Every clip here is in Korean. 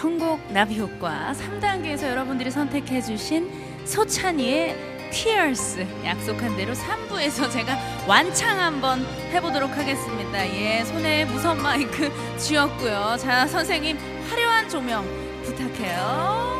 선곡 나비 효과 3단계에서 여러분들이 선택해 주신 소찬이의 Tears 약속한 대로 3부에서 제가 완창 한번 해보도록 하겠습니다. 예, 손에 무선 마이크 쥐었고요. 자, 선생님 화려한 조명 부탁해요.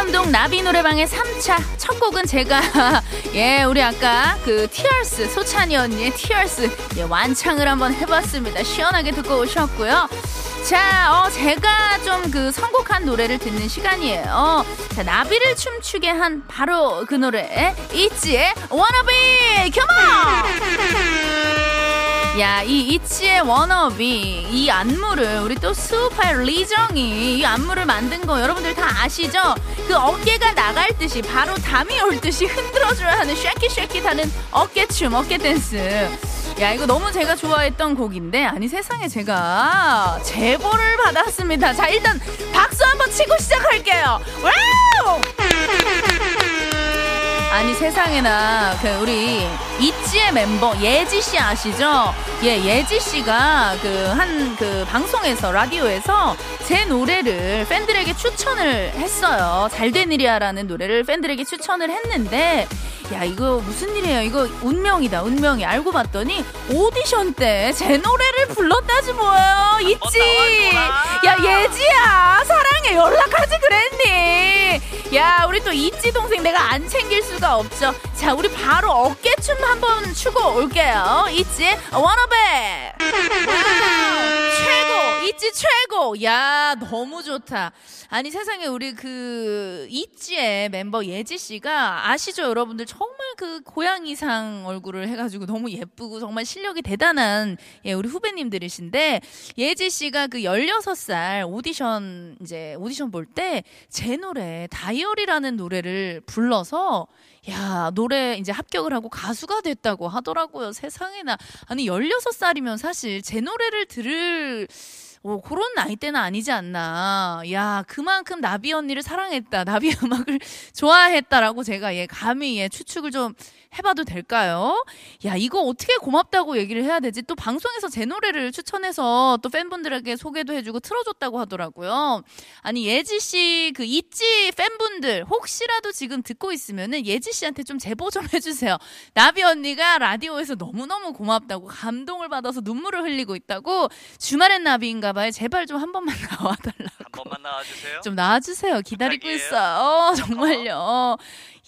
상암동 나비 노래방의 3차 첫 곡은 제가 예 우리 아까 그 티얼스 소찬이 언니의 티얼스 예, 완창을 한번 해봤습니다 시원하게 듣고 오셨고요 자, 어, 제가 좀 그 선곡한 노래를 듣는 시간이에요. 자, 나비를 춤추게 한 바로 그 노래. 있지의 on! 야, 이 이치의 워너비, 이 안무를 우리 또 수우파의 리정이 이 안무를 만든 거 여러분들 다 아시죠? 그 어깨가 나갈 듯이 바로 담이 올 듯이 흔들어줘야 하는 shake it shake it 하는 어깨춤, 어깨 댄스. 야, 이거 너무 제가 좋아했던 곡인데, 아니, 세상에 제가 제보를 받았습니다. 자, 일단 박수 한번 치고 시작할게요. Wow! 아니 세상에나 그 우리 있지의 멤버 예지 씨 아시죠? 예 예지 씨가 그한그 방송에서 라디오에서 제 노래를 팬들에게 추천을 했어요. 잘된 일이야라는 노래를 팬들에게 추천을 했는데 야 이거 무슨 일이에요? 이거 운명이다 운명이. 알고 봤더니 오디션 때 제 노래를 불렀다지 뭐예요? 있지? 야 예지야 사랑해. 연락하지 그랬니? 야 우리 또 있지 동생. 내가 안 챙길 수가 없죠. 자 우리 바로 어깨춤 한번 추고 올게요. 있지? 워너베 있지 최고 야 너무 좋다 아니 세상에 우리 그 있지의 멤버 예지 씨가 아시죠 여러분들 정말 그 고양이상 얼굴을 해가지고 너무 예쁘고 정말 실력이 대단한 예 우리 후배님들이신데 예지 씨가 그 16살 오디션 이제 오디션 볼 때 제 노래 다이어리라는 노래를 불러서 야, 노래 이제 합격을 하고 가수가 됐다고 하더라고요. 세상에나. 아니, 16살이면 사실 제 노래를 들을 오, 그런 나이 때는 아니지 않나. 야, 그만큼 나비 언니를 사랑했다. 나비 음악을 좋아했다라고 제가 예, 감히 예, 추측을 좀 해봐도 될까요? 야, 이거 어떻게 고맙다고 얘기를 해야 되지? 또 방송에서 제 노래를 추천해서 또 팬분들에게 소개도 해주고 틀어줬다고 하더라고요. 아니, 예지씨, 그, 있지 팬분들, 혹시라도 지금 듣고 있으면은 예지씨한테 좀 제보 좀 해주세요. 나비 언니가 라디오에서 너무너무 고맙다고 감동을 받아서 눈물을 흘리고 있다고 주말엔 나비인가 봐요. 제발 좀 한 번만 나와달라고. 한 번만 나와주세요. 좀 나와주세요. 기다리고 부탁이에요. 있어요. 정말요.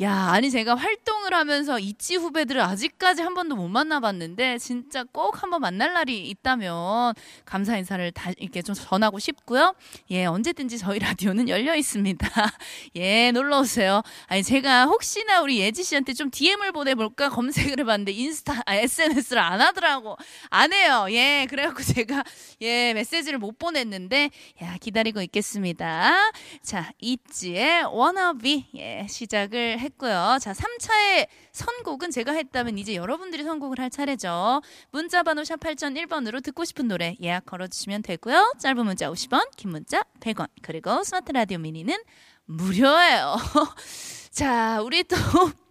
야, 아니 제가 활동을 하면서 이치 후배들을 아직까지 한 번도 못 만나봤는데 진짜 꼭 한번 만날 날이 있다면 감사 인사를 다 이렇게 좀 전하고 싶고요. 예, 언제든지 저희 라디오는 열려 있습니다. 예, 놀러 오세요. 아니 제가 혹시나 우리 예지 씨한테 좀 DM을 보내볼까 검색을 해봤는데 인스타, 아, SNS를 안 하더라고. 안 해요. 예, 그래갖고 제가 예 메시지를 못 보냈는데 야 기다리고 있겠습니다. 자, 있지의 워너비 예 시작을 했고요. 자, 3차의 선곡은 제가 했다면 이제 여러분들이 선곡을 할 차례죠. 문자 번호 샵 8001번으로 듣고 싶은 노래 예약 걸어주시면 되고요. 짧은 문자 50원, 긴 문자 100원, 그리고 스마트 라디오 미니는 무료예요. 자, 우리 또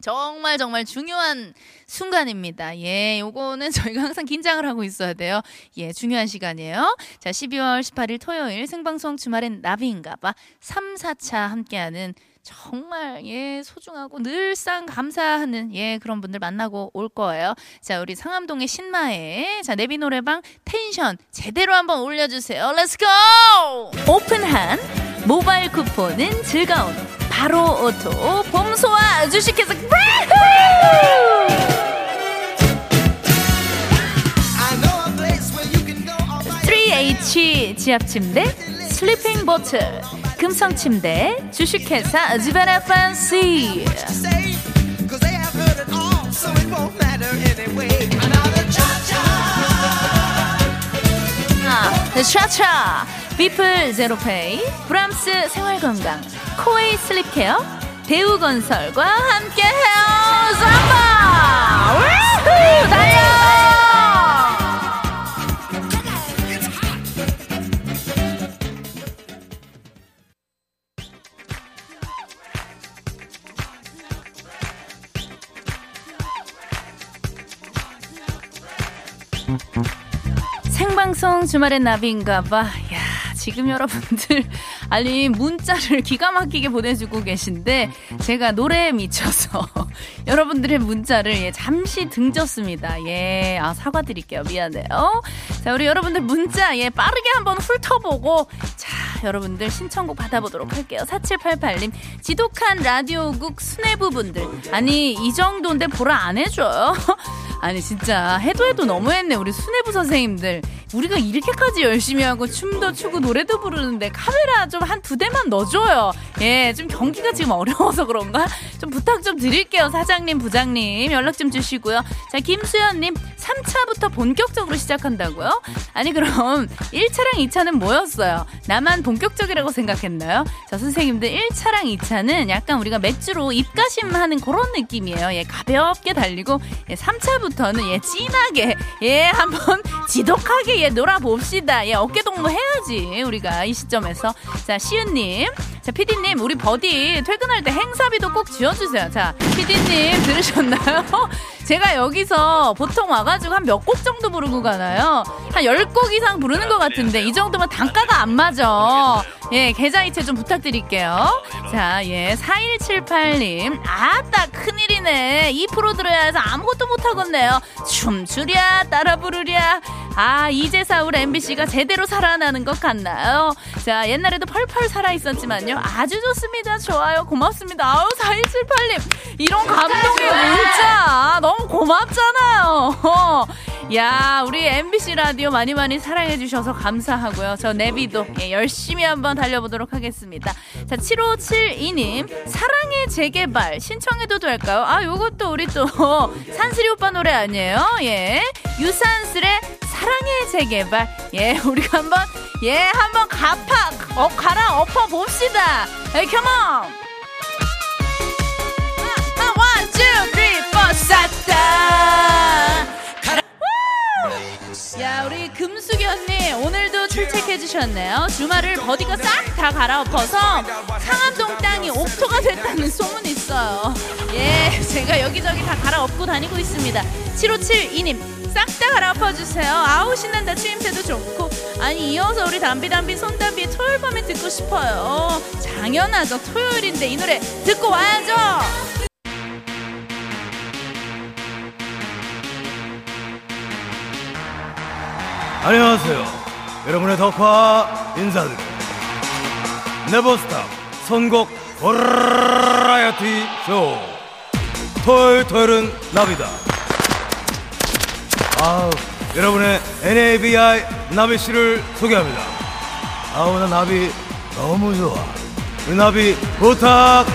정말 정말 중요한 순간입니다. 예, 요거는 저희가 항상 긴장을 하고 있어야 돼요. 예, 중요한 시간이에요. 자, 12월 18일 토요일 생방송 주말엔 나비인가봐 3, 4부 함께하는 정말 예 소중하고 늘상 감사하는 예 그런 분들 만나고 올 거예요. 자 우리 상암동의 신마에 자 나비 노래방 텐션 제대로 한번 올려주세요. Let's go! 오픈한 모바일 쿠폰은 즐거운 바로 오토 봄소와 주식회사 3H 지압침대 슬리핑 보틀 금성침대 주식회사 지베라 판시. 차차 비플 제로페이 브람스 생활건강 코웨이 슬립케어 대우건설과 함께해요. 쌈바 달려 생방송 주말엔 나비인가봐. 야, 지금 여러분들 아니 문자를 기가 막히게 보내주고 계신데 제가 노래에 미쳐서 여러분들의 문자를 예, 잠시 등졌습니다. 예, 아 사과드릴게요. 미안해요. 자, 우리 여러분들 문자 예 빠르게 한번 훑어보고 자 여러분들 신청곡 받아보도록 할게요. 4788님 지독한 라디오국 수뇌부분들 아니 이 정도인데 보라 안 해줘요. 아니 진짜 해도 해도 너무했네 우리 수뇌부 선생님들 우리가 이렇게까지 열심히 하고 춤도 추고 노래도 부르는데 카메라 좀 한 두 대만 넣어줘요. 예, 좀 경기가 지금 어려워서 그런가? 좀 부탁 좀 드릴게요. 사장님, 부장님. 연락 좀 주시고요. 자, 김수현님, 3차부터 본격적으로 시작한다고요? 아니, 그럼 1차랑 2차는 뭐였어요? 나만 본격적이라고 생각했나요? 자, 선생님들 1차랑 2차는 약간 우리가 맥주로 입가심 하는 그런 느낌이에요. 예, 가볍게 달리고, 예, 3차부터 는 예, 진하게, 예, 한번 지독하게 예, 놀아봅시다. 예, 어깨동무 해야지. 우리가 이 시점에서. 자, 시은님. 자, 피디님, 우리 버디 퇴근할 때 행사비도 꼭 지어주세요. 자, 피디님 들으셨나요? 제가 여기서 보통 와가지고 한 몇 곡 정도 부르고 가나요? 한 10곡 이상 부르는 것 같은데, 이 정도면 단가가 안 맞아. 예, 계좌이체 좀 부탁드릴게요. 자, 예, 4178님. 아따, 큰일이네. 2% 들어야 해서 아무것도 못하겠네요. 춤추랴, 따라 부르랴. 아, 이제사 우리 MBC가 제대로 살아나는 것 같나요? 자, 옛날에도 펄펄 살아있었지만요. 아주 좋습니다. 좋아요. 고맙습니다. 아우, 4178님. 이런 감동의 문자. 너무 고맙잖아요. 야, 우리 MBC 라디오 많이 많이 사랑해주셔서 감사하고요. 저 내비도 예, 열심히 한번 달려보도록 하겠습니다. 자, 7572님, 사랑의 재개발 신청해도 될까요? 아, 요것도 우리 또 산슬이 오빠 노래 아니에요? 예. 유산슬의 사랑의 재개발. 예, 우리가 한번, 예, 한번 가파, 어, 갈아 엎어 봅시다. 에이, come on! 아, one, two, three, four, 싹 다. 야 우리 금수견님 오늘도 출첵해 주셨네요 주말을 버디가 싹 다 갈아엎어서 상암동 땅이 옥토가 됐다는 소문이 있어요 예 제가 여기저기 다 갈아엎고 다니고 있습니다 7572님 싹 다 갈아엎어 주세요 아우 신난다 추임새도 좋고 아니 이어서 우리 담비담비 손담비 토요일 밤에 듣고 싶어요 당연하죠 토요일인데 이 노래 듣고 와야죠 안녕하세요. 여러분의 덕화 인사드립니다. 네버스탑 선곡 버라이어티 쇼. 토요일 토요일은 나비다. 아우, 여러분의 NABI 나비 씨를 소개합니다. 아우, 나 나비 너무 좋아. 우리 나비 부탁해.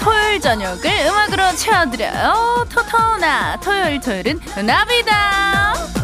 토요일 저녁을 음악으로 채워드려요. 토토나 토요일 토요일은 나비다.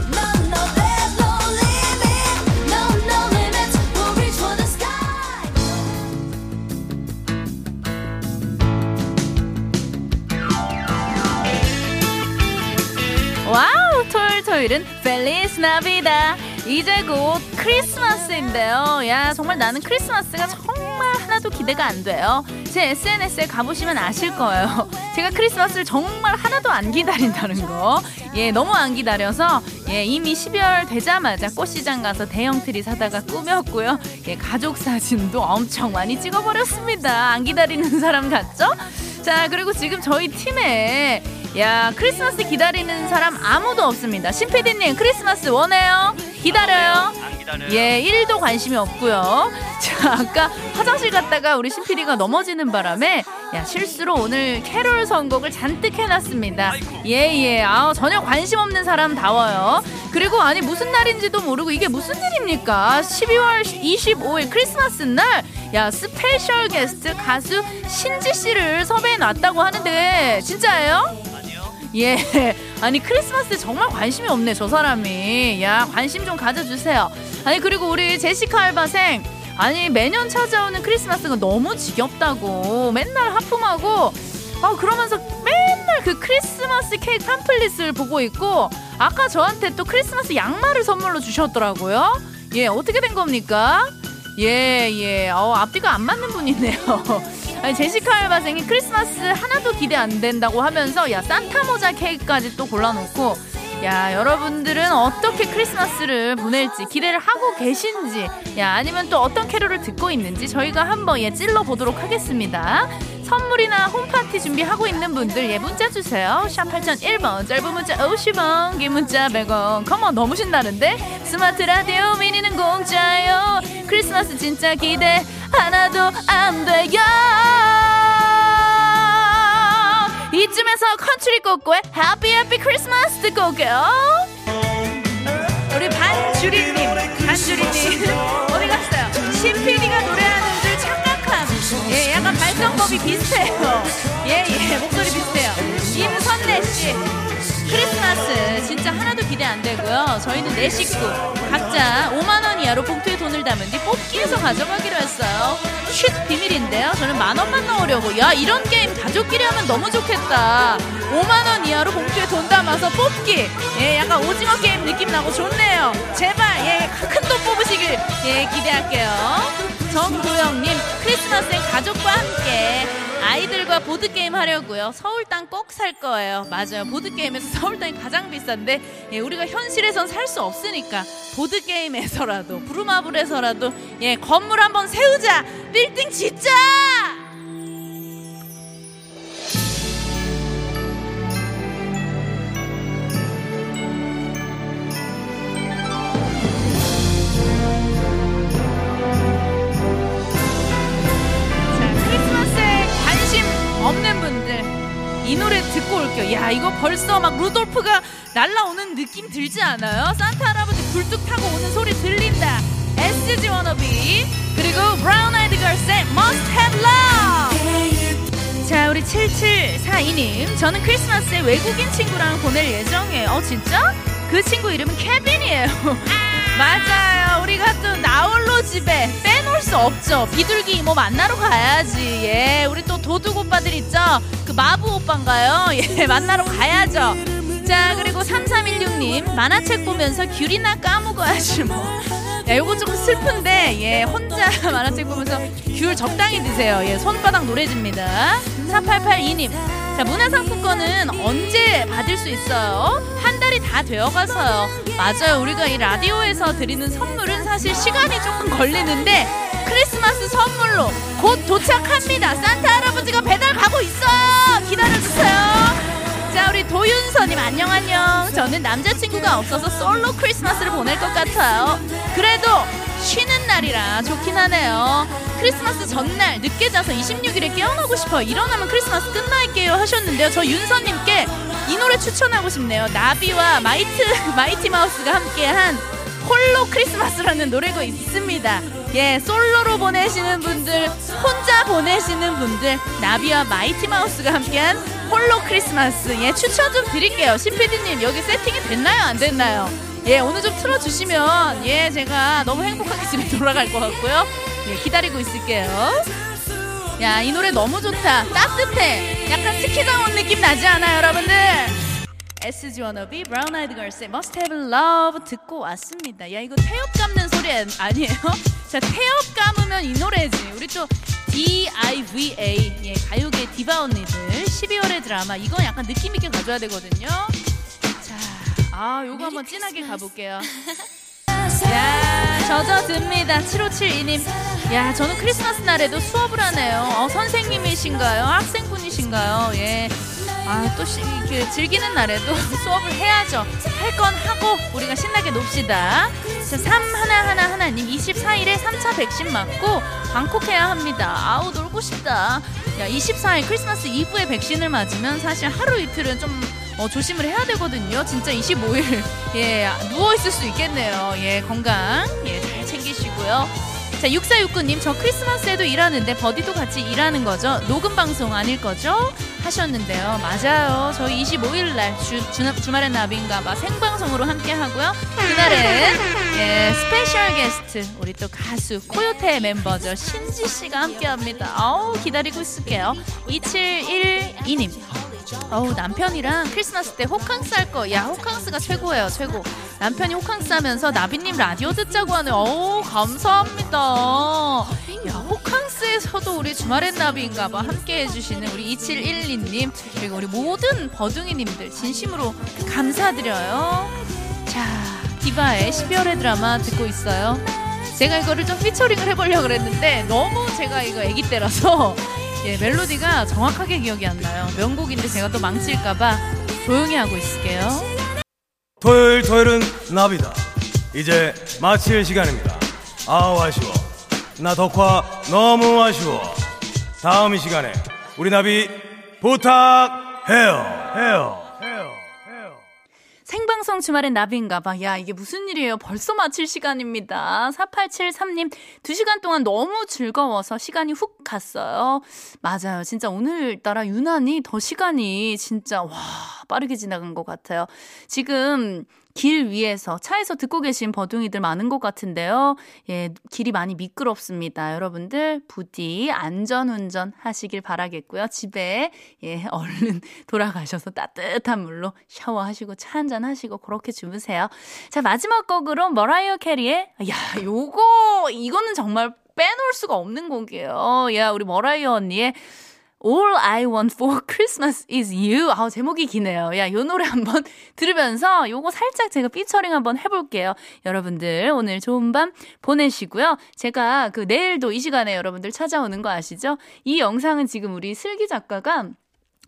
토요일 토요일은 Feliz Navidad. 이제 곧 크리스마스인데요. 야 정말 나는 크리스마스가 정말 하나도 기대가 안 돼요. 제 SNS에 가보시면 아실 거예요. 제가 크리스마스를 정말 하나도 안 기다린다는 거. 예, 너무 안 기다려서 예, 이미 12월 되자마자 꽃시장 가서 대형 트리 사다가 꾸몄고요. 예, 가족 사진도 엄청 많이 찍어버렸습니다. 안 기다리는 사람 같죠? 자, 그리고 지금 저희 팀에 야, 크리스마스 기다리는 사람 아무도 없습니다. 신PD님, 크리스마스 원해요? 기다려요? 안 기다려요. 예, 1도 관심이 없고요. 자, 아까 화장실 갔다가 우리 신PD가 넘어지는 바람에 야, 실수로 오늘 캐롤 선곡을 잔뜩 해놨습니다. 예, 예. 아, 전혀 관심 없는 사람 다워요. 그리고 아니 무슨 날인지도 모르고 이게 무슨 일입니까? 12월 25일 크리스마스 날, 야, special guest 가수 신지 씨를 섭외해 놨다고 하는데 진짜예요? 예. 아니 크리스마스에 정말 관심이 없네 저 사람이. 야 관심 좀 가져주세요. 아니 그리고 우리 제시카 알바생. 아니 매년 찾아오는 크리스마스가 너무 지겹다고 맨날 하품하고 아 그러면서 맨날 그 크리스마스 케이크 팜플릿을 보고 있고 아까 저한테 또 크리스마스 양말을 선물로 주셨더라고요. 예 어떻게 된 겁니까? 예, 예. 어, 앞뒤가 안 맞는 분이네요. 아니, 제시카 알바생이 크리스마스 하나도 기대 안 된다고 하면서, 야, 산타 모자 케이크까지 또 골라놓고, 야, 여러분들은 어떻게 크리스마스를 보낼지 기대를 하고 계신지, 야, 아니면 또 어떤 캐롤을 듣고 있는지 저희가 한번 예, 찔러 보도록 하겠습니다. 선물이나 home party 준비하고 있는 분들 예 문자 주세요. 샵 8001번 짧은 문자 50원 긴 문자 100원. Come on 너무 신나는데? 스마트 라디오 미니는 공짜요. 크리스마스 진짜 기대 하나도 안 돼요. 이쯤에서 컨트리 꼬꼬의 Happy Happy Christmas 듣고 올게요. 우리 반주리님 반주리님. 어디 갔어요? 신PD가 발성법이 비슷해요. 예 예 목소리 비슷해요. 임선래 씨 크리스마스 진짜 하나도 기대 안 되고요. 저희는 네 식구 각자 5만 원 이하로 봉투에 돈을 담은 뒤 뽑기에서 가져가기로 했어요. 쉿 비밀인데요. 저는 만 원만 넣으려고. 야 이런 게임 가족끼리 하면 너무 좋겠다. 5만 원 이하로 봉투에 돈 담아서 뽑기. 예 약간 오징어 게임 느낌 나고 좋네요. 제발 예 큰 돈 뽑으시길 예 기대할게요. 정도영님 크리스마스엔 가족과 함께 아이들과 보드게임 하려고요. 서울 땅 꼭 살 거예요. 맞아요. 보드게임에서 서울 땅이 가장 비싼데 예, 우리가 현실에선 살 수 없으니까 보드게임에서라도 부루마블에서라도 예, 건물 한번 세우자. 빌딩 짓자. 자, 날라오는 느낌 들지 않아요? 산타 할아버지 굴뚝 타고 오는 소리 들린다. SG 워너비 그리고 브라운 아이드 걸스의 Must Have Love. 자, 우리 7742님. 저는 크리스마스에 외국인 친구랑 보낼 예정이에요. 어, 진짜? 그 친구 이름은 케빈이에요. 맞아요. 우리가 또 나홀로 집에 빼놓을 수 없죠. 비둘기 이모 만나러 가야지. 예, 우리 또 도둑 오빠들 있죠. 그 마부 오빠인가요? 예, 만나러 가야죠. 자, 그리고 3316님 만화책 보면서 귤이나 까먹어야지 뭐. 야, 요거 조금 슬픈데, 예, 혼자 만화책 보면서 귤 적당히 드세요. 예, 손바닥 노래집니다. 4882님. 자, 문화상품권은 언제 받을 수 있어요? 한 달이 다 되어 가서요. 맞아요. 우리가 이 라디오에서 드리는 선물은 사실 시간이 조금 걸리는데, 크리스마스 선물로 곧 도착합니다. 산타 할아버지가 배달 가고 있어요. 기다려주세요. 자 우리 도윤서님 안녕 안녕. 저는 남자친구가 없어서 솔로 크리스마스를 보낼 것 같아요. 그래도 쉬는 날이라 좋긴 하네요. 크리스마스 전날 늦게 자서 26일에 깨어나고 싶어요. 일어나면 크리스마스 끝날게요 하셨는데요. 저 윤서님께 이 노래 추천하고 싶네요. 나비와 마이트 마이티 마우스가 함께한 홀로 크리스마스라는 노래가 있습니다. 예, 솔로로 보내시는 분들, 혼자 보내시는 분들, 나비와 마이티 마우스가 함께한 홀로 크리스마스. 예, 추천 좀 드릴게요. 신PD님, 여기 세팅이 됐나요? 안 됐나요? 예, 오늘 좀 틀어주시면, 예, 제가 너무 행복하게 집에 돌아갈 것 같고요. 예, 기다리고 있을게요. 야, 이 노래 너무 좋다. 따뜻해. 약간 스키장 온 느낌 나지 않아요, 여러분들? SG 워너비 브라운 아이드 걸스의 Must Have Love 듣고 왔습니다. 야 이거 태엽 감는 소리 아니에요? 자 태엽 감으면 이 노래지. 우리 또 D-I-V-A. 예, 가요계 디바 언니들 12월의 드라마. 이건 약간 느낌 있게 가져야 되거든요. 자, 아, 요거 한번 진하게 가볼게요. 야, 젖어듭니다. 7572님. 야, 저는 크리스마스 날에도 수업을 하네요. 어, 선생님이신가요? 학생분이신가요? 예. 아, 또 시, 그 즐기는 날에도 수업을 해야죠. 할 건 하고 우리가 신나게 놉시다. 자, 3 하나 하나 하나님 24일에 3차 백신 맞고 방콕해야 합니다. 아우 놀고 싶다. 야, 24일 크리스마스 이브에 백신을 맞으면 사실 하루 이틀은 좀 어, 조심을 해야 되거든요. 진짜 25일 예 누워 있을 수 있겠네요. 예 건강 예잘 챙기시고요. 자 6469님 저 크리스마스에도 일하는데 버디도 같이 일하는 거죠? 녹음 방송 아닐 거죠? 하셨는데요. 맞아요. 저희 25일 날 주말의 나비인가 봐 생방송으로 함께 하고요. 그날은 예 special guest 우리 또 가수 코요태 멤버죠 신지 씨가 함께 합니다. 아우 기다리고 있을게요. 2712님 어우 남편이랑 크리스마스 때 호캉스 할 거. 야 호캉스가 최고예요 최고. 남편이 호캉스 하면서 나비님 라디오 듣자고 하네. 어우 감사합니다. 야 호캉스에서도 우리 주말엔 나비인가봐 함께 해주시는 우리 2712님 그리고 우리 모든 버둥이님들 진심으로 감사드려요. 자 디바의 12월의 드라마 듣고 있어요. 제가 이거를 좀 피처링을 해보려고 그랬는데 너무 제가 이거 애기 때라서 예, 멜로디가 정확하게 기억이 안 나요. 명곡인데 제가 또 망칠까봐 조용히 하고 있을게요. 토요일 토요일은 나비다. 이제 마칠 시간입니다. 아우 아쉬워. 나 덕화 너무 아쉬워. 다음 이 시간에 우리 나비 부탁해요. 해요. 생방송 주말엔 나비인가봐. 야, 이게 무슨 일이에요? 벌써 마칠 시간입니다. 4873님, 두 시간 동안 너무 즐거워서 시간이 훅 갔어요. 맞아요. 진짜 오늘따라 유난히 더 시간이 진짜, 와, 빠르게 지나간 것 같아요. 지금 길 위에서 차에서 듣고 계신 버둥이들 많은 것 같은데요. 예, 길이 많이 미끄럽습니다. 여러분들 부디 안전 운전 하시길 바라겠고요. 집에 예, 얼른 돌아가셔서 따뜻한 물로 샤워하시고 차 한잔 하시고 그렇게 주무세요. 자, 마지막 곡으로 머라이어 캐리의 야, 요거 이거는 정말 빼놓을 수가 없는 곡이에요. 야, 우리 머라이어 언니의 All I Want for Christmas is You. 아, 제목이 기네요. 야, 요 노래 한번 들으면서 요거 살짝 제가 피처링 한번 해볼게요. 여러분들 오늘 좋은 밤 보내시고요. 제가 그 내일도 이 시간에 여러분들 찾아오는 거 아시죠? 이 영상은 지금 우리 슬기 작가가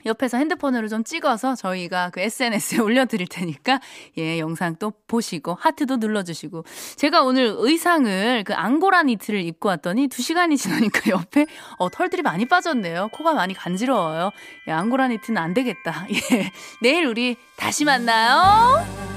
옆에서 핸드폰으로 좀 찍어서 저희가 그 SNS에 올려드릴 테니까 예 영상 또 보시고 하트도 눌러주시고. 제가 오늘 의상을 그 앙고라 니트를 입고 왔더니 두 시간이 지나니까 옆에 어 털들이 많이 빠졌네요. 코가 많이 간지러워요. 예 앙고라 니트는 안 되겠다. 예 내일 우리 다시 만나요.